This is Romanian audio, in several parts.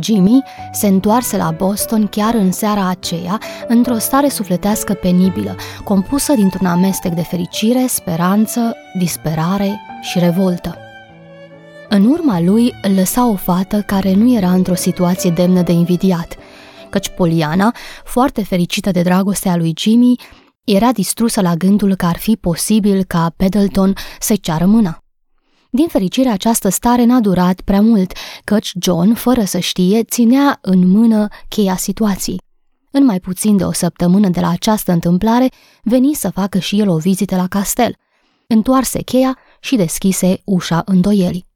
Jimmy se întoarse la Boston chiar în seara aceea, într-o stare sufletească penibilă, compusă dintr-un amestec de fericire, speranță, disperare și revoltă. În urma lui îl lăsa o fată care nu era într-o situație demnă de invidiat, căci Poliana, foarte fericită de dragostea lui Jimmy, era distrusă la gândul că ar fi posibil ca Pendleton să-i ceară mâna. Din fericire, această stare n-a durat prea mult, căci John, fără să știe, ținea în mână cheia situației. În mai puțin de o săptămână de la această întâmplare, veni să facă și el o vizită la castel. Întoarse cheia și deschise ușa îndoielii.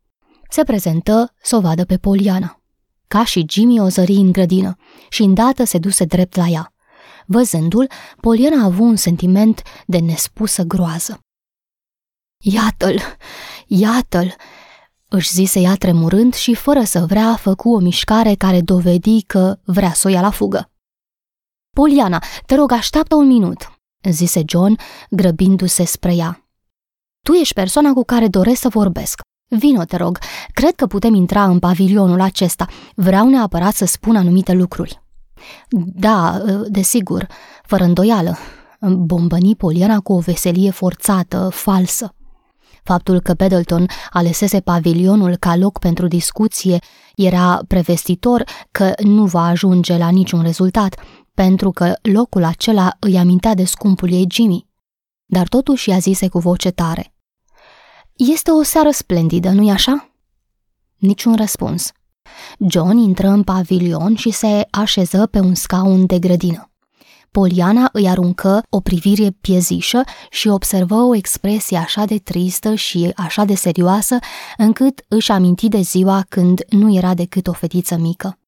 Se prezentă să o vadă pe Poliana. Ca și Jimmy o zări în grădină și îndată se duse drept la ea. Văzându-l, Poliana a avut un sentiment de nespusă groază. Iată-l! Iată-l! își zise ea tremurând și fără să vrea făcu o mișcare care dovedi că vrea să o ia la fugă. Poliana, te rog, așteaptă un minut, zise John, grăbindu-se spre ea. Tu ești persoana cu care doresc să vorbesc. Vino, te rog, cred că putem intra în pavilionul acesta. Vreau neapărat să spun anumite lucruri. Da, desigur, fără îndoială. Bombăni Poliana cu o veselie forțată, falsă. Faptul că Pendleton alesese pavilionul ca loc pentru discuție era prevestitor că nu va ajunge la niciun rezultat, pentru că locul acela îi amintea de scumpul ei Jimmy. Dar totuși i-a zise cu voce tare. Este o seară splendidă, nu-i așa? Niciun răspuns. John intră în pavilion și se așeză pe un scaun de grădină. Poliana îi aruncă o privire piezișă și observă o expresie așa de tristă și așa de serioasă, încât își aminti de ziua când nu era decât o fetiță mică.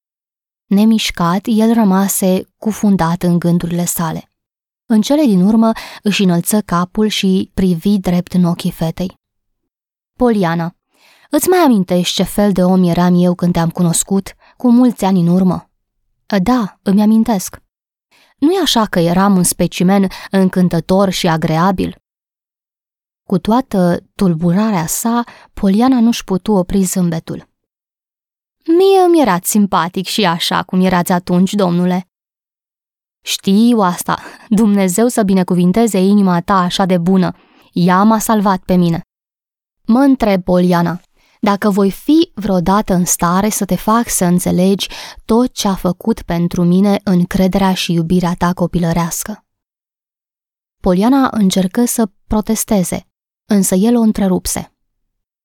Nemișcat, el rămase cufundat în gândurile sale. În cele din urmă își înălță capul și privi drept în ochii fetei. Poliana, îți mai amintești ce fel de om eram eu când te-am cunoscut, cu mulți ani în urmă? Da, îmi amintesc nu e așa că eram un specimen încântător și agreabil? Cu toată tulburarea sa, Poliana nu-și putu opri zâmbetul. Mie îmi erați simpatic și așa cum erați atunci, domnule. Știu asta, Dumnezeu să binecuvinteze inima ta așa de bună. Ea m-a salvat pe mine. Mă întreb, Poliana, dacă voi fi vreodată în stare să te fac să înțelegi tot ce a făcut pentru mine încrederea și iubirea ta copilărească. Poliana încercă să protesteze, însă el o întrerupse.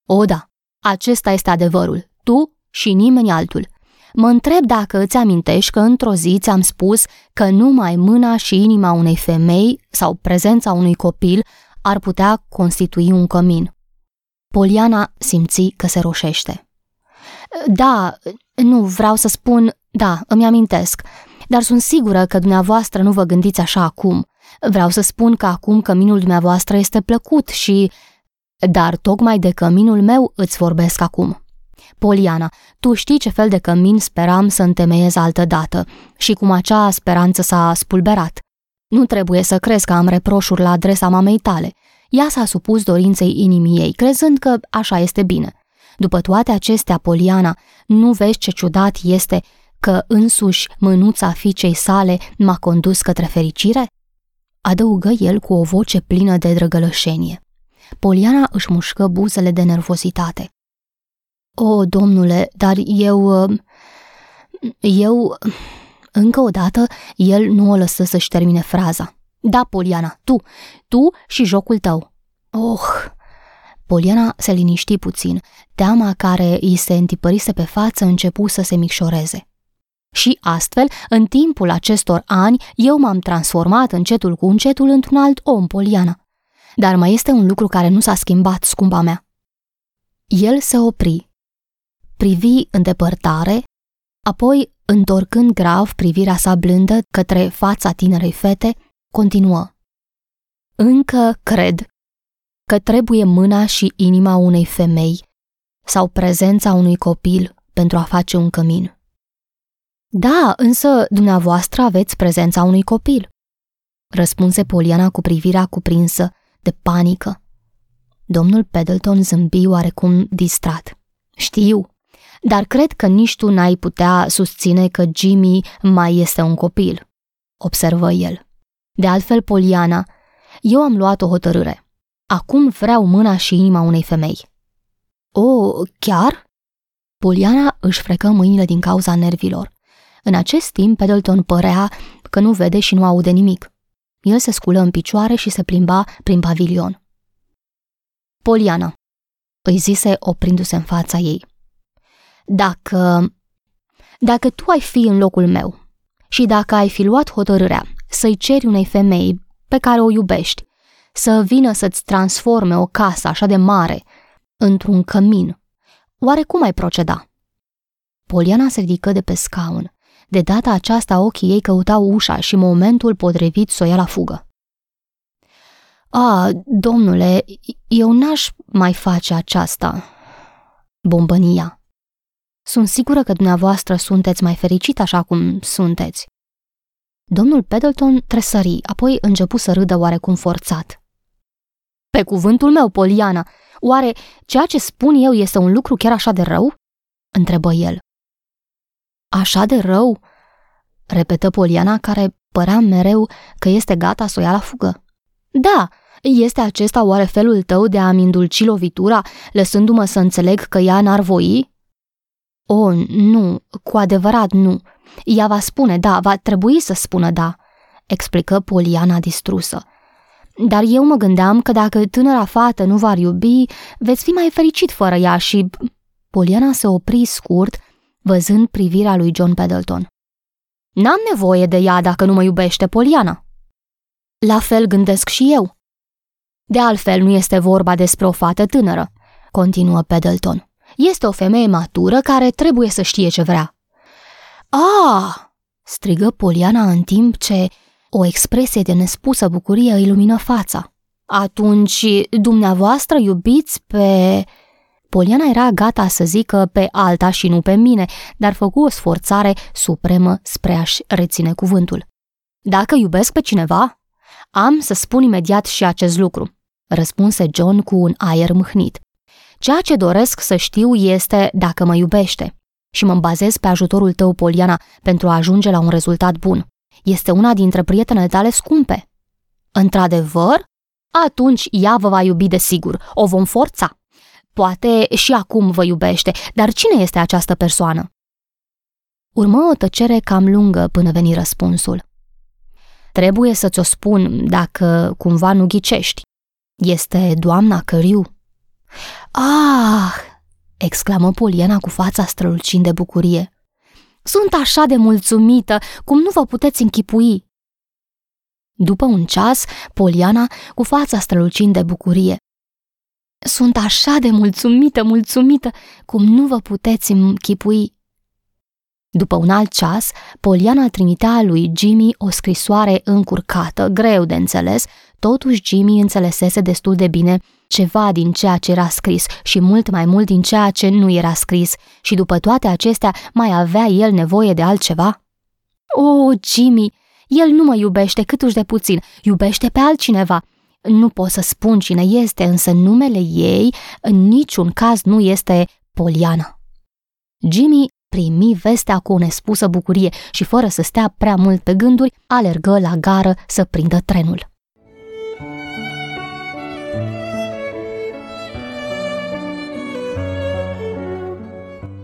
O, da, acesta este adevărul, tu și nimeni altul. Mă întreb dacă îți amintești că într-o zi ți-am spus că numai mâna și inima unei femei sau prezența unui copil ar putea constitui un cămin. Poliana simți că se roșește. Da, nu vreau să spun, da, îmi amintesc, dar sunt sigură că dumneavoastră nu vă gândiți așa acum. Vreau să spun că acum căminul dumneavoastră este plăcut și... Dar tocmai de căminul meu îți vorbesc acum. Poliana, tu știi ce fel de cămin speram să întemeiez altă dată și cum acea speranță s-a spulberat. Nu trebuie să crezi că am reproșuri la adresa mamei tale. Ea s-a supus dorinței inimii ei, crezând că așa este bine. După toate acestea, Poliana, nu vezi ce ciudat este că însuși mânuța fiicei sale m-a condus către fericire? Adăugă el cu o voce plină de drăgălășenie. Poliana își mușcă buzele de nervozitate. O, domnule, dar eu... Eu... Încă o dată, el nu o lăsă să-și termine fraza. Da, Poliana, tu, tu și jocul tău. Oh! Poliana se liniști puțin. Teama care îi se întipărise pe față începu să se micșoreze. Și astfel, în timpul acestor ani, eu m-am transformat încetul cu încetul într-un alt om, Poliana. Dar mai este un lucru care nu s-a schimbat, scumpa mea. El se opri, privi în depărtare, apoi Întorcând grav privirea sa blândă către fața tinerei fete, continuă. Încă cred că trebuie mâna și inima unei femei sau prezența unui copil pentru a face un cămin. Da, însă dumneavoastră aveți prezența unui copil, răspunse Poliana cu privirea cuprinsă de panică. Domnul Pendleton zâmbi oarecum distrat. Știu, dar cred că nici tu n-ai putea susține că Jimmy mai este un copil, observă el. De altfel, Poliana, eu am luat o hotărâre. Acum vreau mâna și inima unei femei. O, chiar? Poliana își frecă mâinile din cauza nervilor. În acest timp, Pendleton părea că nu vede și nu aude nimic. El se sculă în picioare și se plimba prin pavilion. Poliana, îi zise oprindu-se în fața ei. Dacă... Dacă tu ai fi în locul meu și dacă ai fi luat hotărârea să-i ceri unei femei pe care o iubești să vină să-ți transforme o casă așa de mare într-un cămin, oare cum ai proceda? Poliana se ridică de pe scaun. De data aceasta ochii ei căutau ușa și momentul potrivit să o ia la fugă. A, domnule, eu n-aș mai face aceasta, bombănia. Sunt sigură că dumneavoastră sunteți mai fericit așa cum sunteți. Domnul Pendleton tresări, apoi începu să râdă oarecum forțat. Pe cuvântul meu, Poliana, oare ceea ce spun eu este un lucru chiar așa de rău? întrebă el. Așa de rău? repetă Poliana, care părea mereu că este gata să o ia la fugă. Da, este acesta oare felul tău de a-mi îndulci lovitura, lăsându-mă să înțeleg că ea n-ar voi? O, nu, cu adevărat nu. Ea va spune da, va trebui să spună da, explică Poliana distrusă. Dar eu mă gândeam că dacă tânăra fată nu va iubi, veți fi mai fericit fără ea și... Poliana se opri scurt, văzând privirea lui John Pendleton. N-am nevoie de ea dacă nu mă iubește, Poliana. La fel gândesc și eu. De altfel, nu este vorba despre o fată tânără, continuă Pendleton. Este o femeie matură care trebuie să știe ce vrea. Ah! strigă Poliana în timp ce o expresie de nespusă bucurie îi lumină fața. Atunci, dumneavoastră iubiți pe... Poliana era gata să zică pe alta și nu pe mine, dar făcu o sforțare supremă spre a-și reține cuvântul. Dacă iubesc pe cineva, am să spun imediat și acest lucru, răspunse John cu un aer mâhnit. Ceea ce doresc să știu este dacă mă iubește și mă bazez pe ajutorul tău, Poliana, pentru a ajunge la un rezultat bun. Este una dintre prietenele tale scumpe. Într-adevăr? Atunci ea vă va iubi de sigur. O vom forța. Poate și acum vă iubește, dar cine este această persoană? Urmă o tăcere cam lungă până veni răspunsul. Trebuie să ți-o spun dacă cumva nu ghicești. Este doamna Căriu. Ah! Exclamă Poliana cu fața strălucind de bucurie. Sunt așa de mulțumită, cum nu vă puteți închipui. După un ceas, Poliana, cu fața strălucind de bucurie. Sunt așa de mulțumită, mulțumită, cum nu vă puteți închipui. După un alt ceas, Poliana trimitea lui Jimmy o scrisoare încurcată, greu de înțeles, totuși Jimmy înțelesese destul de bine ceva din ceea ce era scris și mult mai mult din ceea ce nu era scris și după toate acestea mai avea el nevoie de altceva? O, oh, Jimmy, el nu mă iubește câtuși de puțin, iubește pe altcineva. Nu pot să spun cine este, însă numele ei în niciun caz nu este Poliana. Jimmy primi vestea cu o nespusă bucurie și fără să stea prea mult pe gânduri, alergă la gară să prindă trenul.